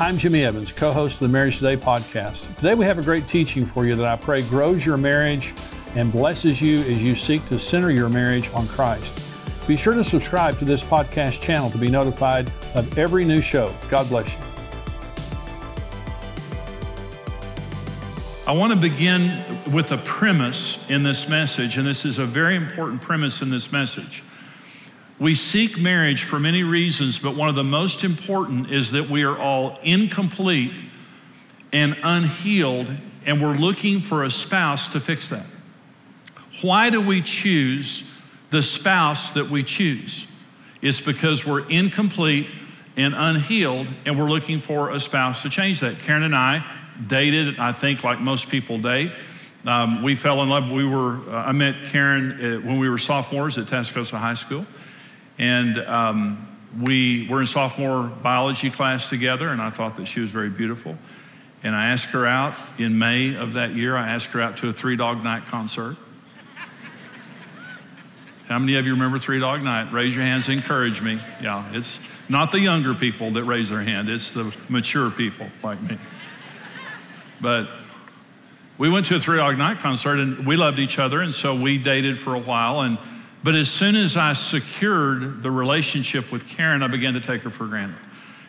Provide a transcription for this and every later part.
I'm Jimmy Evans, co host of the Marriage Today podcast. Today we have a great teaching for you that I pray grows your marriage and blesses you as you seek to center your marriage on Christ. Be sure to subscribe to this podcast channel to be notified of every new show. God bless you. I want to begin with a premise in this message, and this is a very important premise in this message. We seek marriage for many reasons, but one of the most important is that we are all incomplete and unhealed, and we're looking for a spouse to fix that. Why do we choose the spouse that we choose? It's because we're incomplete and unhealed, and we're looking for a spouse to change that. Karen and I dated, I think, like most people date. Um, we fell in love. We were, uh, I met Karen uh, when we were sophomores at Tascosa High School. And um, we were in sophomore biology class together, and I thought that she was very beautiful. And I asked her out in May of that year, I asked her out to a Three Dog Night concert. How many of you remember Three Dog Night? Raise your hands, encourage me. Yeah, it's not the younger people that raise their hand, it's the mature people like me. But we went to a Three Dog Night concert and we loved each other, and so we dated for a while. And but as soon as I secured the relationship with Karen, I began to take her for granted.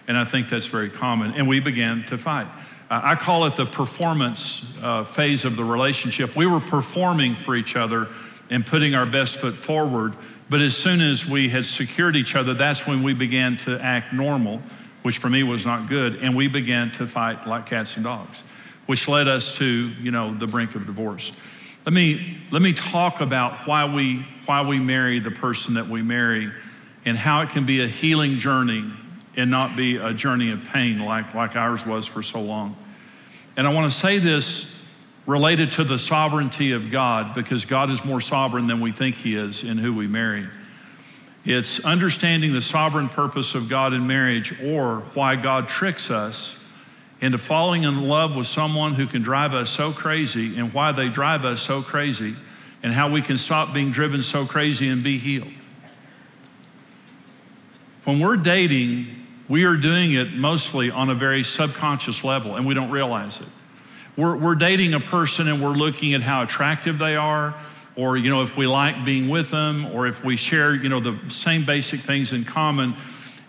And I think that's very common. And we began to fight. I call it the performance uh, phase of the relationship. We were performing for each other and putting our best foot forward. But as soon as we had secured each other, that's when we began to act normal, which for me was not good. And we began to fight like cats and dogs, which led us to, you know, the brink of divorce. Let me, let me talk about why we, why we marry the person that we marry and how it can be a healing journey and not be a journey of pain like, like ours was for so long. And I want to say this related to the sovereignty of God because God is more sovereign than we think He is in who we marry. It's understanding the sovereign purpose of God in marriage or why God tricks us into falling in love with someone who can drive us so crazy and why they drive us so crazy and how we can stop being driven so crazy and be healed. When we're dating, we are doing it mostly on a very subconscious level and we don't realize it. We're, we're dating a person and we're looking at how attractive they are, or you know if we like being with them, or if we share you know the same basic things in common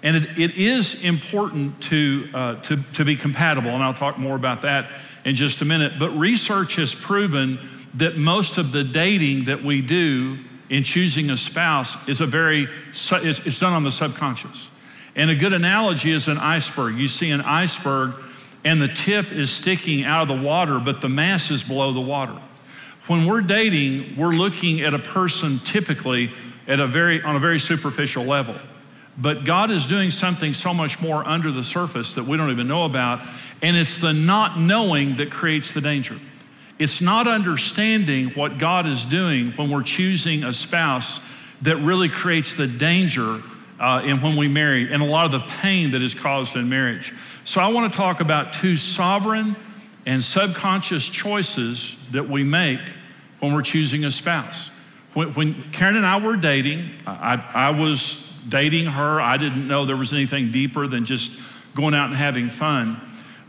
and it, it is important to, uh, to, to be compatible, and I'll talk more about that in just a minute. But research has proven that most of the dating that we do in choosing a spouse is a very, it's done on the subconscious. And a good analogy is an iceberg. You see an iceberg, and the tip is sticking out of the water, but the mass is below the water. When we're dating, we're looking at a person typically at a very, on a very superficial level. But God is doing something so much more under the surface that we don't even know about. And it's the not knowing that creates the danger. It's not understanding what God is doing when we're choosing a spouse that really creates the danger uh, in when we marry and a lot of the pain that is caused in marriage. So I want to talk about two sovereign and subconscious choices that we make when we're choosing a spouse. When, when Karen and I were dating, I, I was dating her. I didn't know there was anything deeper than just going out and having fun.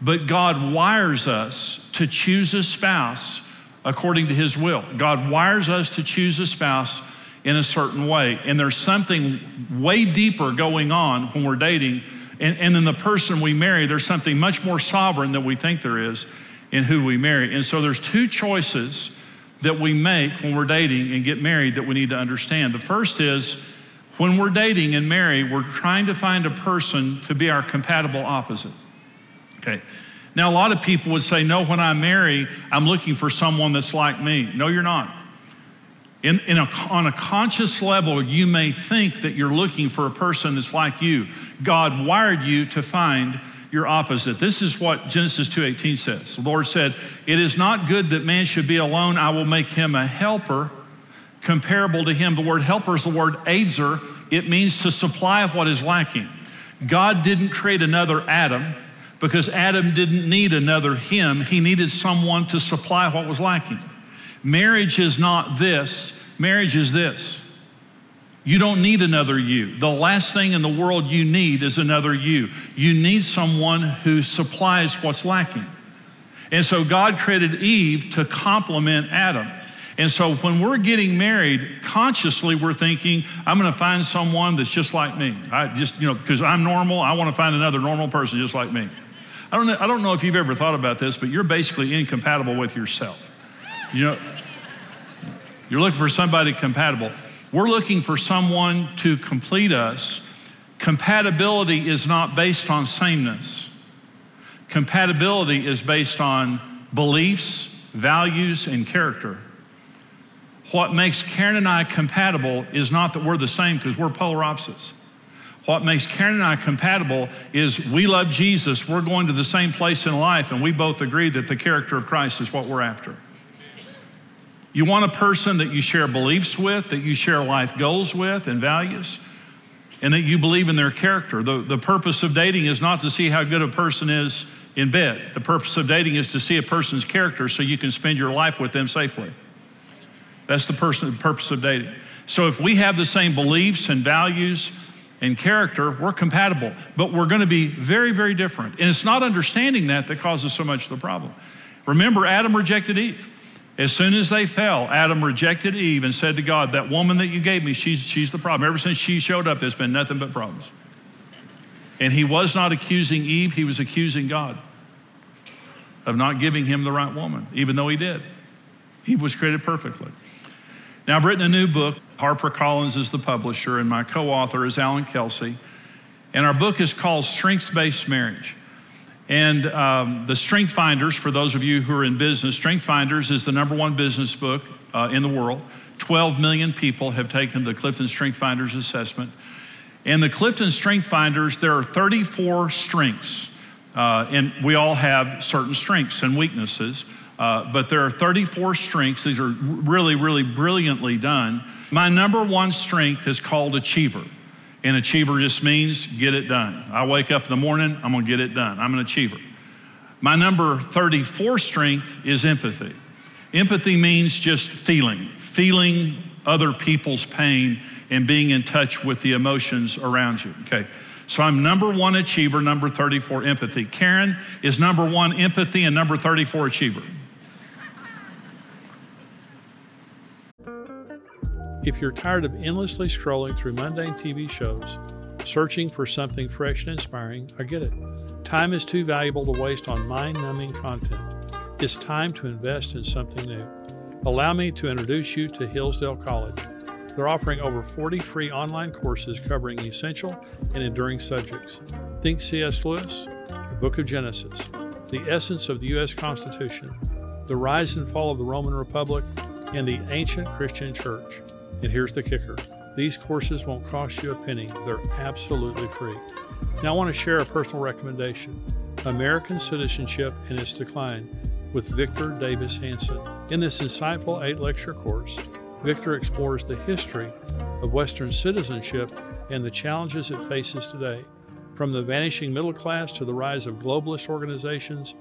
But God wires us to choose a spouse according to His will. God wires us to choose a spouse in a certain way. And there's something way deeper going on when we're dating. And, and in the person we marry, there's something much more sovereign than we think there is in who we marry. And so there's two choices that we make when we're dating and get married that we need to understand. The first is when we're dating and married, we're trying to find a person to be our compatible opposite. Okay. Now, a lot of people would say, no, when I marry, I'm looking for someone that's like me. No, you're not. In, in a, on a conscious level, you may think that you're looking for a person that's like you. God wired you to find your opposite. This is what Genesis 2:18 says. The Lord said, "It is not good that man should be alone. I will make him a helper comparable to him." The word helper is the word ezer. It means to supply what is lacking. God didn't create another Adam because Adam didn't need another him. He needed someone to supply what was lacking. Marriage is not this, marriage is this. You don't need another you. The last thing in the world you need is another you. You need someone who supplies what's lacking. And so God created Eve to complement Adam. And so when we're getting married, consciously we're thinking, I'm going to find someone that's just like me. I just, you know, because I'm normal, I want to find another normal person just like me. I don't know, I don't know if you've ever thought about this, but you're basically incompatible with yourself. You know, you're looking for somebody compatible. We're looking for someone to complete us. Compatibility is not based on sameness. Compatibility is based on beliefs, values, and character. What makes Karen and I compatible is not that we're the same because we're polar opposites. What makes Karen and I compatible is we love Jesus, we're going to the same place in life, and we both agree that the character of Christ is what we're after. You want a person that you share beliefs with, that you share life goals with and values, and that you believe in their character. The, the purpose of dating is not to see how good a person is in bed. The purpose of dating is to see a person's character so you can spend your life with them safely. That's the, person, purpose of dating. So if we have the same beliefs and values and character, we're compatible, but we're going to be very, very different. And it's not understanding that that causes so much of the problem. Remember, Adam rejected Eve. As soon as they fell, Adam rejected Eve and said to God, That woman that you gave me, she's, she's the problem. Ever since she showed up, there's been nothing but problems. And he was not accusing Eve, he was accusing God of not giving him the right woman, even though he did. Eve was created perfectly. Now, I've written a new book. HarperCollins is the publisher, and my co author is Allan Kelsey. And our book is called Strength Based Marriage. And um, the Strength Finders, for those of you who are in business, Strength Finders is the number one business book uh, in the world. 12 million people have taken the Clifton Strength Finders assessment. And the Clifton Strength Finders, there are 34 strengths. Uh, and we all have certain strengths and weaknesses. Uh, but there are 34 strengths. These are really, really brilliantly done. My number one strength is called achiever. And achiever just means get it done. I wake up in the morning, I'm gonna get it done. I'm an achiever. My number 34 strength is empathy. Empathy means just feeling, feeling other people's pain and being in touch with the emotions around you. Okay. So I'm number one achiever, number 34 empathy. Karen is number one empathy and number 34 achiever. If you're tired of endlessly scrolling through mundane TV shows, searching for something fresh and inspiring, I get it. Time is too valuable to waste on mind numbing content. It's time to invest in something new. Allow me to introduce you to Hillsdale College. They're offering over 40 free online courses covering essential and enduring subjects. Think C.S. Lewis, the Book of Genesis, the essence of the U.S. Constitution, the rise and fall of the Roman Republic, and the ancient Christian Church. And here's the kicker these courses won't cost you a penny, they're absolutely free. Now, I want to share a personal recommendation American Citizenship and Its Decline with Victor Davis Hanson. In this insightful eight lecture course, Victor explores the history of Western citizenship and the challenges it faces today, from the vanishing middle class to the rise of globalist organizations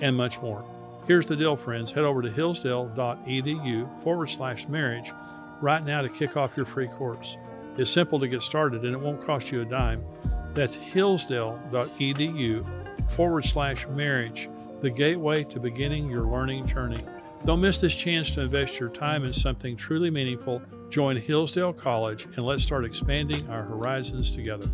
and much more. Here's the deal, friends. Head over to hillsdale.edu forward slash marriage right now to kick off your free course. It's simple to get started and it won't cost you a dime. That's hillsdale.edu forward slash marriage, the gateway to beginning your learning journey. Don't miss this chance to invest your time in something truly meaningful. Join Hillsdale College and let's start expanding our horizons together.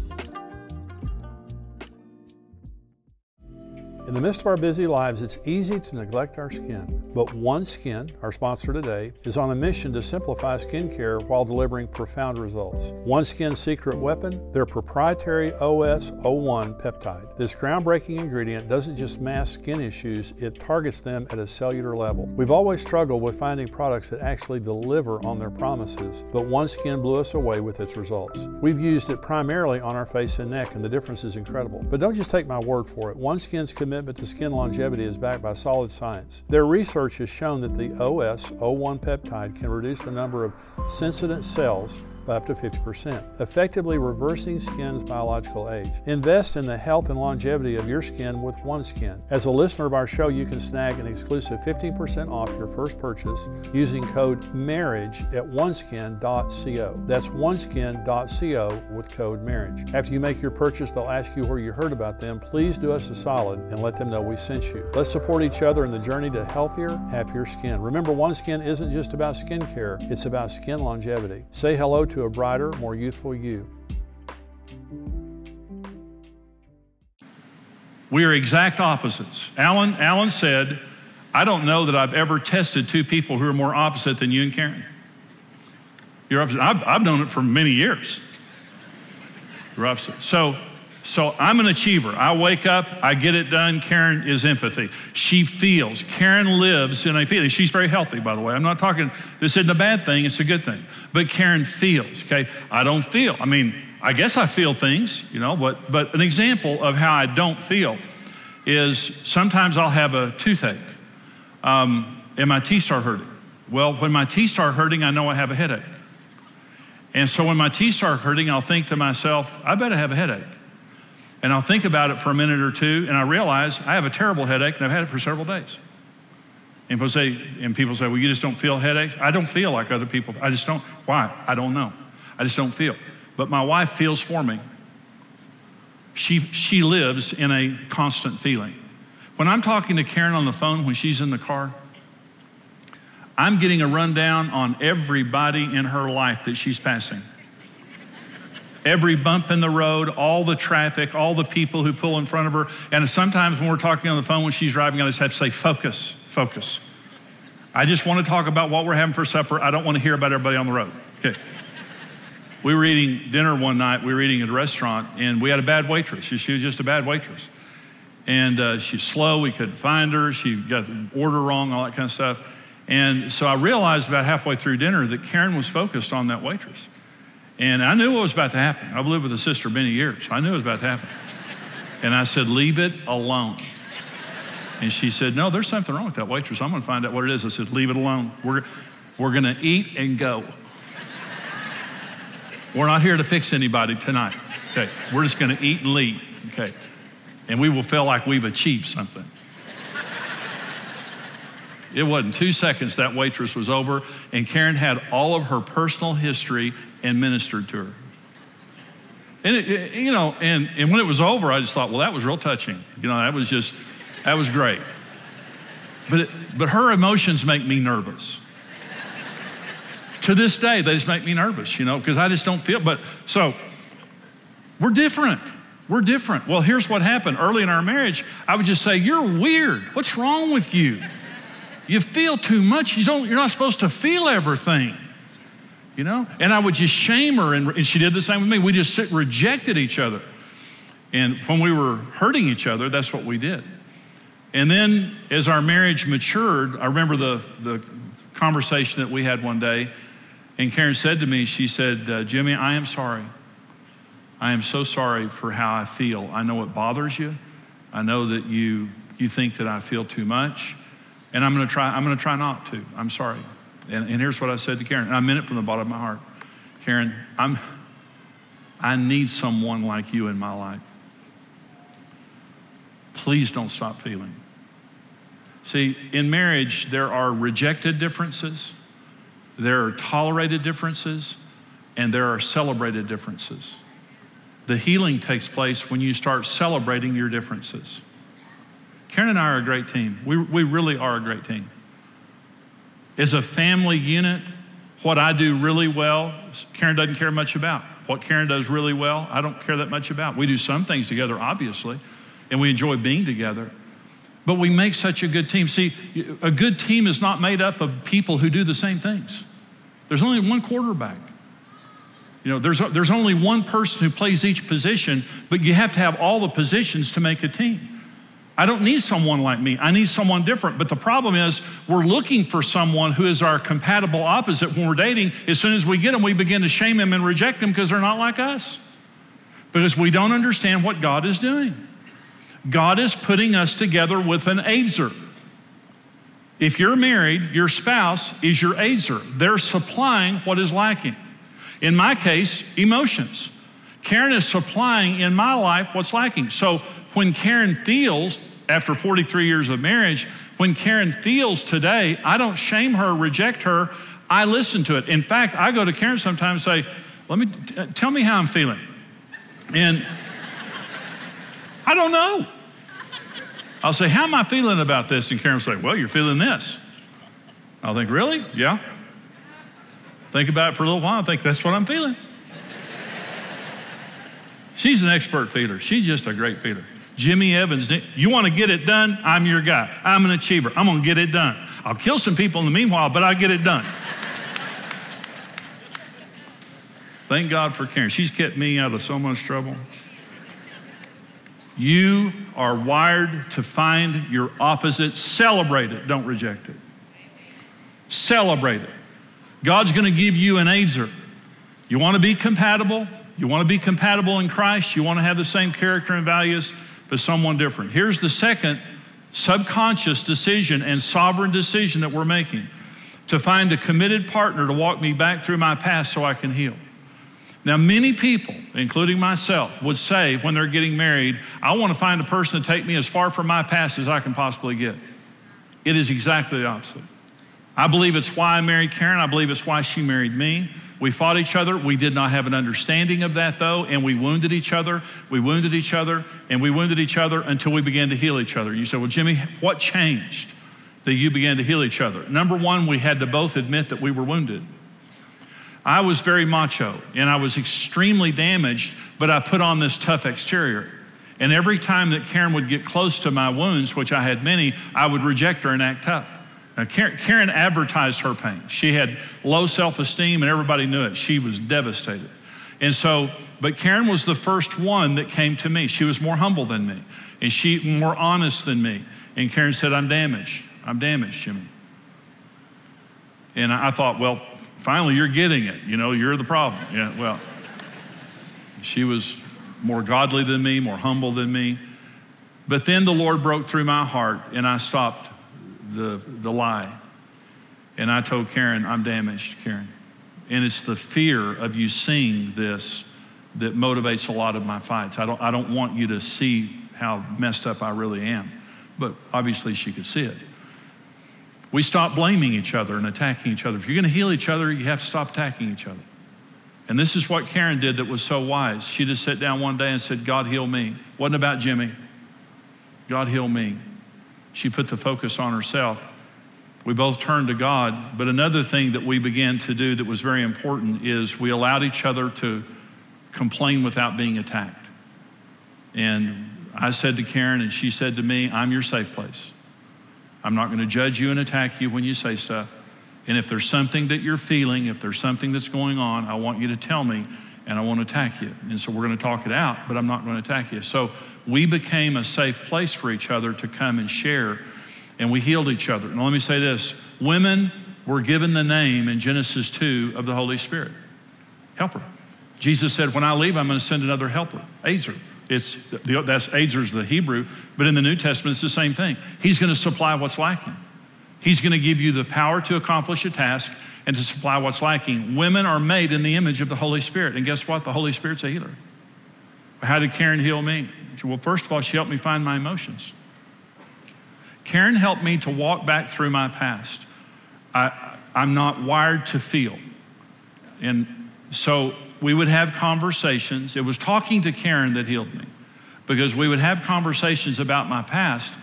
In the midst of our busy lives, it's easy to neglect our skin. But OneSkin, our sponsor today, is on a mission to simplify skincare while delivering profound results. OneSkin's secret weapon, their proprietary OS01 peptide. This groundbreaking ingredient doesn't just mask skin issues, it targets them at a cellular level. We've always struggled with finding products that actually deliver on their promises, but OneSkin blew us away with its results. We've used it primarily on our face and neck, and the difference is incredible. But don't just take my word for it. OneSkin's commitment commitment to skin longevity is backed by solid science. Their research has shown that the OS01 peptide can reduce the number of senescent cells by up to 50%, effectively reversing skin's biological age. Invest in the health and longevity of your skin with OneSkin. As a listener of our show, you can snag an exclusive 15% off your first purchase using code MARRIAGE at oneskin.co. That's oneskin.co with code MARRIAGE. After you make your purchase, they'll ask you where you heard about them. Please do us a solid and let them know we sent you. Let's support each other in the journey to healthier, happier skin. Remember, OneSkin isn't just about skincare, it's about skin longevity. Say hello to to a brighter, more youthful you. We are exact opposites. Allan, Allan said, I don't know that I've ever tested two people who are more opposite than you and Karen. You're opposite. I've, I've known it for many years. You're opposite. So so I'm an achiever. I wake up, I get it done. Karen is empathy. She feels. Karen lives in a feeling. She's very healthy, by the way. I'm not talking, this isn't a bad thing, it's a good thing. But Karen feels, okay? I don't feel. I mean, I guess I feel things, you know, but, but an example of how I don't feel is sometimes I'll have a toothache um, and my teeth start hurting. Well, when my teeth start hurting, I know I have a headache. And so when my teeth start hurting, I'll think to myself, I better have a headache. And I'll think about it for a minute or two, and I realize I have a terrible headache, and I've had it for several days. And people say, and people say, well, you just don't feel headaches? I don't feel like other people. I just don't. Why? I don't know. I just don't feel. But my wife feels for me. She, she lives in a constant feeling. When I'm talking to Karen on the phone when she's in the car, I'm getting a rundown on everybody in her life that she's passing every bump in the road, all the traffic, all the people who pull in front of her. And sometimes when we're talking on the phone when she's driving, I just have to say, focus, focus. I just want to talk about what we're having for supper. I don't want to hear about everybody on the road. Okay. We were eating dinner one night. We were eating at a restaurant, and we had a bad waitress. She, was just a bad waitress. And uh, she's slow. We couldn't find her. She got the order wrong, all that kind of stuff. And so I realized about halfway through dinner that Karen was focused on that waitress. And I knew what was about to happen. I've lived with a sister many years. I knew it was about to happen. And I said, Leave it alone. And she said, No, there's something wrong with that waitress. I'm going to find out what it is. I said, Leave it alone. We're, we're going to eat and go. We're not here to fix anybody tonight. Okay. We're just going to eat and leave. Okay. And we will feel like we've achieved something. It wasn't two seconds that waitress was over, and Karen had all of her personal history and ministered to her. And it, you know, and, and when it was over, I just thought, well, that was real touching. You know, that was just, that was great. But, it, but her emotions make me nervous. to this day, they just make me nervous, you know, because I just don't feel. But so we're different. We're different. Well, here's what happened. Early in our marriage, I would just say, You're weird. What's wrong with you? You feel too much. You don't, you're not supposed to feel everything you know? And I would just shame her, and, and she did the same with me. We just sit, rejected each other. And when we were hurting each other, that's what we did. And then as our marriage matured, I remember the, the conversation that we had one day, and Karen said to me, she said, uh, Jimmy, I am sorry. I am so sorry for how I feel. I know it bothers you. I know that you, you think that I feel too much. And I'm to try, I'm to try not to. I'm sorry. And, and here's what I said to Karen, and I meant it from the bottom of my heart. Karen, I'm, I need someone like you in my life. Please don't stop feeling. See, in marriage, there are rejected differences, there are tolerated differences, and there are celebrated differences. The healing takes place when you start celebrating your differences. Karen and I are a great team. We, we really are a great team. As a family unit, what I do really well, Karen doesn't care much about. What Karen does really well, I don't care that much about. We do some things together, obviously, and we enjoy being together. But we make such a good team. See, a good team is not made up of people who do the same things. There's only one quarterback. You know, there's, there's only one person who plays each position, but you have to have all the positions to make a team. I don't need someone like me. I need someone different. But the problem is, we're looking for someone who is our compatible opposite when we're dating. As soon as we get them, we begin to shame them and reject them because they're not like us. Because we don't understand what God is doing. God is putting us together with an ezer. If you're married, your spouse is your ezer. They're supplying what is lacking. In my case, emotions. Karen is supplying in my life what's lacking. So when Karen feels, after 43 years of marriage, when Karen feels today, I don't shame her, reject her. I listen to it. In fact, I go to Karen sometimes and say, "Let me uh, tell me how I'm feeling," and I don't know. I'll say, "How am I feeling about this?" And Karen will say, "Well, you're feeling this." I'll think, "Really? Yeah." Think about it for a little while. I think that's what I'm feeling. She's an expert feeler. She's just a great feeler. Jimmy Evans, you want to get it done? I'm your guy. I'm an achiever. I'm going to get it done. I'll kill some people in the meanwhile, but I'll get it done. Thank God for Karen. She's kept me out of so much trouble. You are wired to find your opposite, celebrate it, don't reject it. Celebrate it. God's going to give you an ezer. You want to be compatible? You want to be compatible in Christ? You want to have the same character and values? But someone different. Here's the second subconscious decision and sovereign decision that we're making to find a committed partner to walk me back through my past so I can heal. Now, many people, including myself, would say when they're getting married, I want to find a person to take me as far from my past as I can possibly get. It is exactly the opposite. I believe it's why I married Karen. I believe it's why she married me. We fought each other. We did not have an understanding of that, though, and we wounded each other. We wounded each other, and we wounded each other until we began to heal each other. You said, Well, Jimmy, what changed that you began to heal each other? Number one, we had to both admit that we were wounded. I was very macho and I was extremely damaged, but I put on this tough exterior. And every time that Karen would get close to my wounds, which I had many, I would reject her and act tough. Now, Karen advertised her pain. She had low self esteem, and everybody knew it. She was devastated. And so, but Karen was the first one that came to me. She was more humble than me, and she more honest than me. And Karen said, I'm damaged. I'm damaged, Jimmy. And I thought, well, finally you're getting it. You know, you're the problem. Yeah, well, she was more godly than me, more humble than me. But then the Lord broke through my heart, and I stopped the, the lie. And I told Karen, I'm damaged, Karen. And it's the fear of you seeing this that motivates a lot of my fights. I don't, I don't want you to see how messed up I really am. But obviously, she could see it. We stop blaming each other and attacking each other. If you're going to heal each other, you have to stop attacking each other. And this is what Karen did that was so wise. She just sat down one day and said, God, heal me. Wasn't about Jimmy. God, heal me. She put the focus on herself. We both turned to God. But another thing that we began to do that was very important is we allowed each other to complain without being attacked. And I said to Karen, and she said to me, I'm your safe place. I'm not going to judge you and attack you when you say stuff. And if there's something that you're feeling, if there's something that's going on, I want you to tell me and I won't attack you. And so we're going to talk it out, but I'm not going to attack you. So we became a safe place for each other to come and share, and we healed each other. Now, let me say this women were given the name in Genesis 2 of the Holy Spirit helper. Jesus said, When I leave, I'm going to send another helper, Ezer. It's that's Ezer's the Hebrew, but in the New Testament, it's the same thing. He's going to supply what's lacking. He's going to give you the power to accomplish a task and to supply what's lacking. Women are made in the image of the Holy Spirit. And guess what? The Holy Spirit's a healer. How did Karen heal me? Well, first of all, she helped me find my emotions. Karen helped me to walk back through my past. I, I'm not wired to feel. And so we would have conversations. It was talking to Karen that healed me because we would have conversations about my past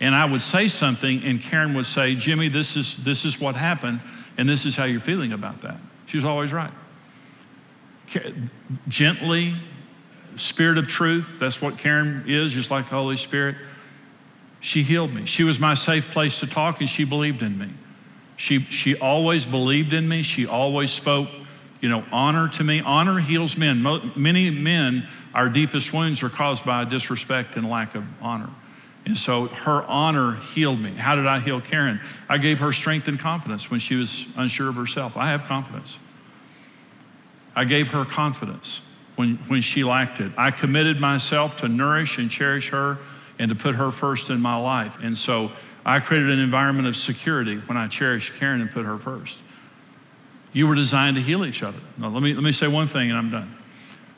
and I would say something, and Karen would say, Jimmy, this is, this is what happened, and this is how you're feeling about that. She was always right. Gently, spirit of truth, that's what Karen is, just like the Holy Spirit. She healed me. She was my safe place to talk, and she believed in me. She, she always believed in me. She always spoke, you know, honor to me. Honor heals men. Mo- many men, our deepest wounds are caused by disrespect and lack of honor. And so her honor healed me. How did I heal Karen? I gave her strength and confidence when she was unsure of herself. I have confidence. I gave her confidence when, when she lacked it. I committed myself to nourish and cherish her and to put her first in my life. And so I created an environment of security when I cherished Karen and put her first. You were designed to heal each other. Now, let me, let me say one thing and I'm done.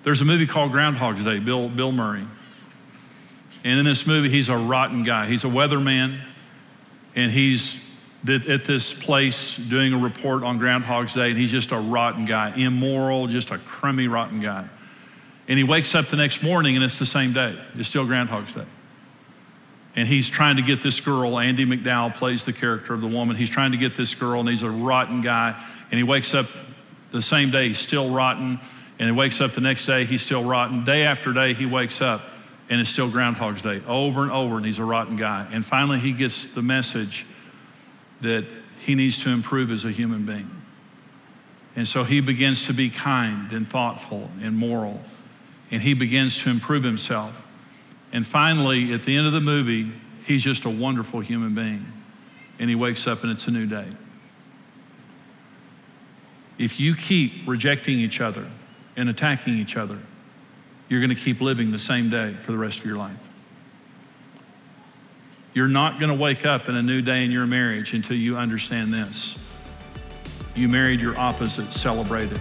There's a movie called Groundhog's Day, Bill, Bill Murray. And in this movie, he's a rotten guy. He's a weatherman, and he's at this place doing a report on Groundhog's Day, and he's just a rotten guy, immoral, just a crummy, rotten guy. And he wakes up the next morning, and it's the same day. It's still Groundhog's Day. And he's trying to get this girl, Andie MacDowell plays the character of the woman. He's trying to get this girl, and he's a rotten guy. And he wakes up the same day, he's still rotten. And he wakes up the next day, he's still rotten. Day after day, he wakes up and it's still Groundhog's Day over and over, and he's a rotten guy. And finally, he gets the message that he needs to improve as a human being. And so he begins to be kind and thoughtful and moral, and he begins to improve himself. And finally, at the end of the movie, he's just a wonderful human being, and he wakes up and it's a new day. If you keep rejecting each other and attacking each other, you're going to keep living the same day for the rest of your life. You're not going to wake up in a new day in your marriage until you understand this. You married your opposite, celebrate it.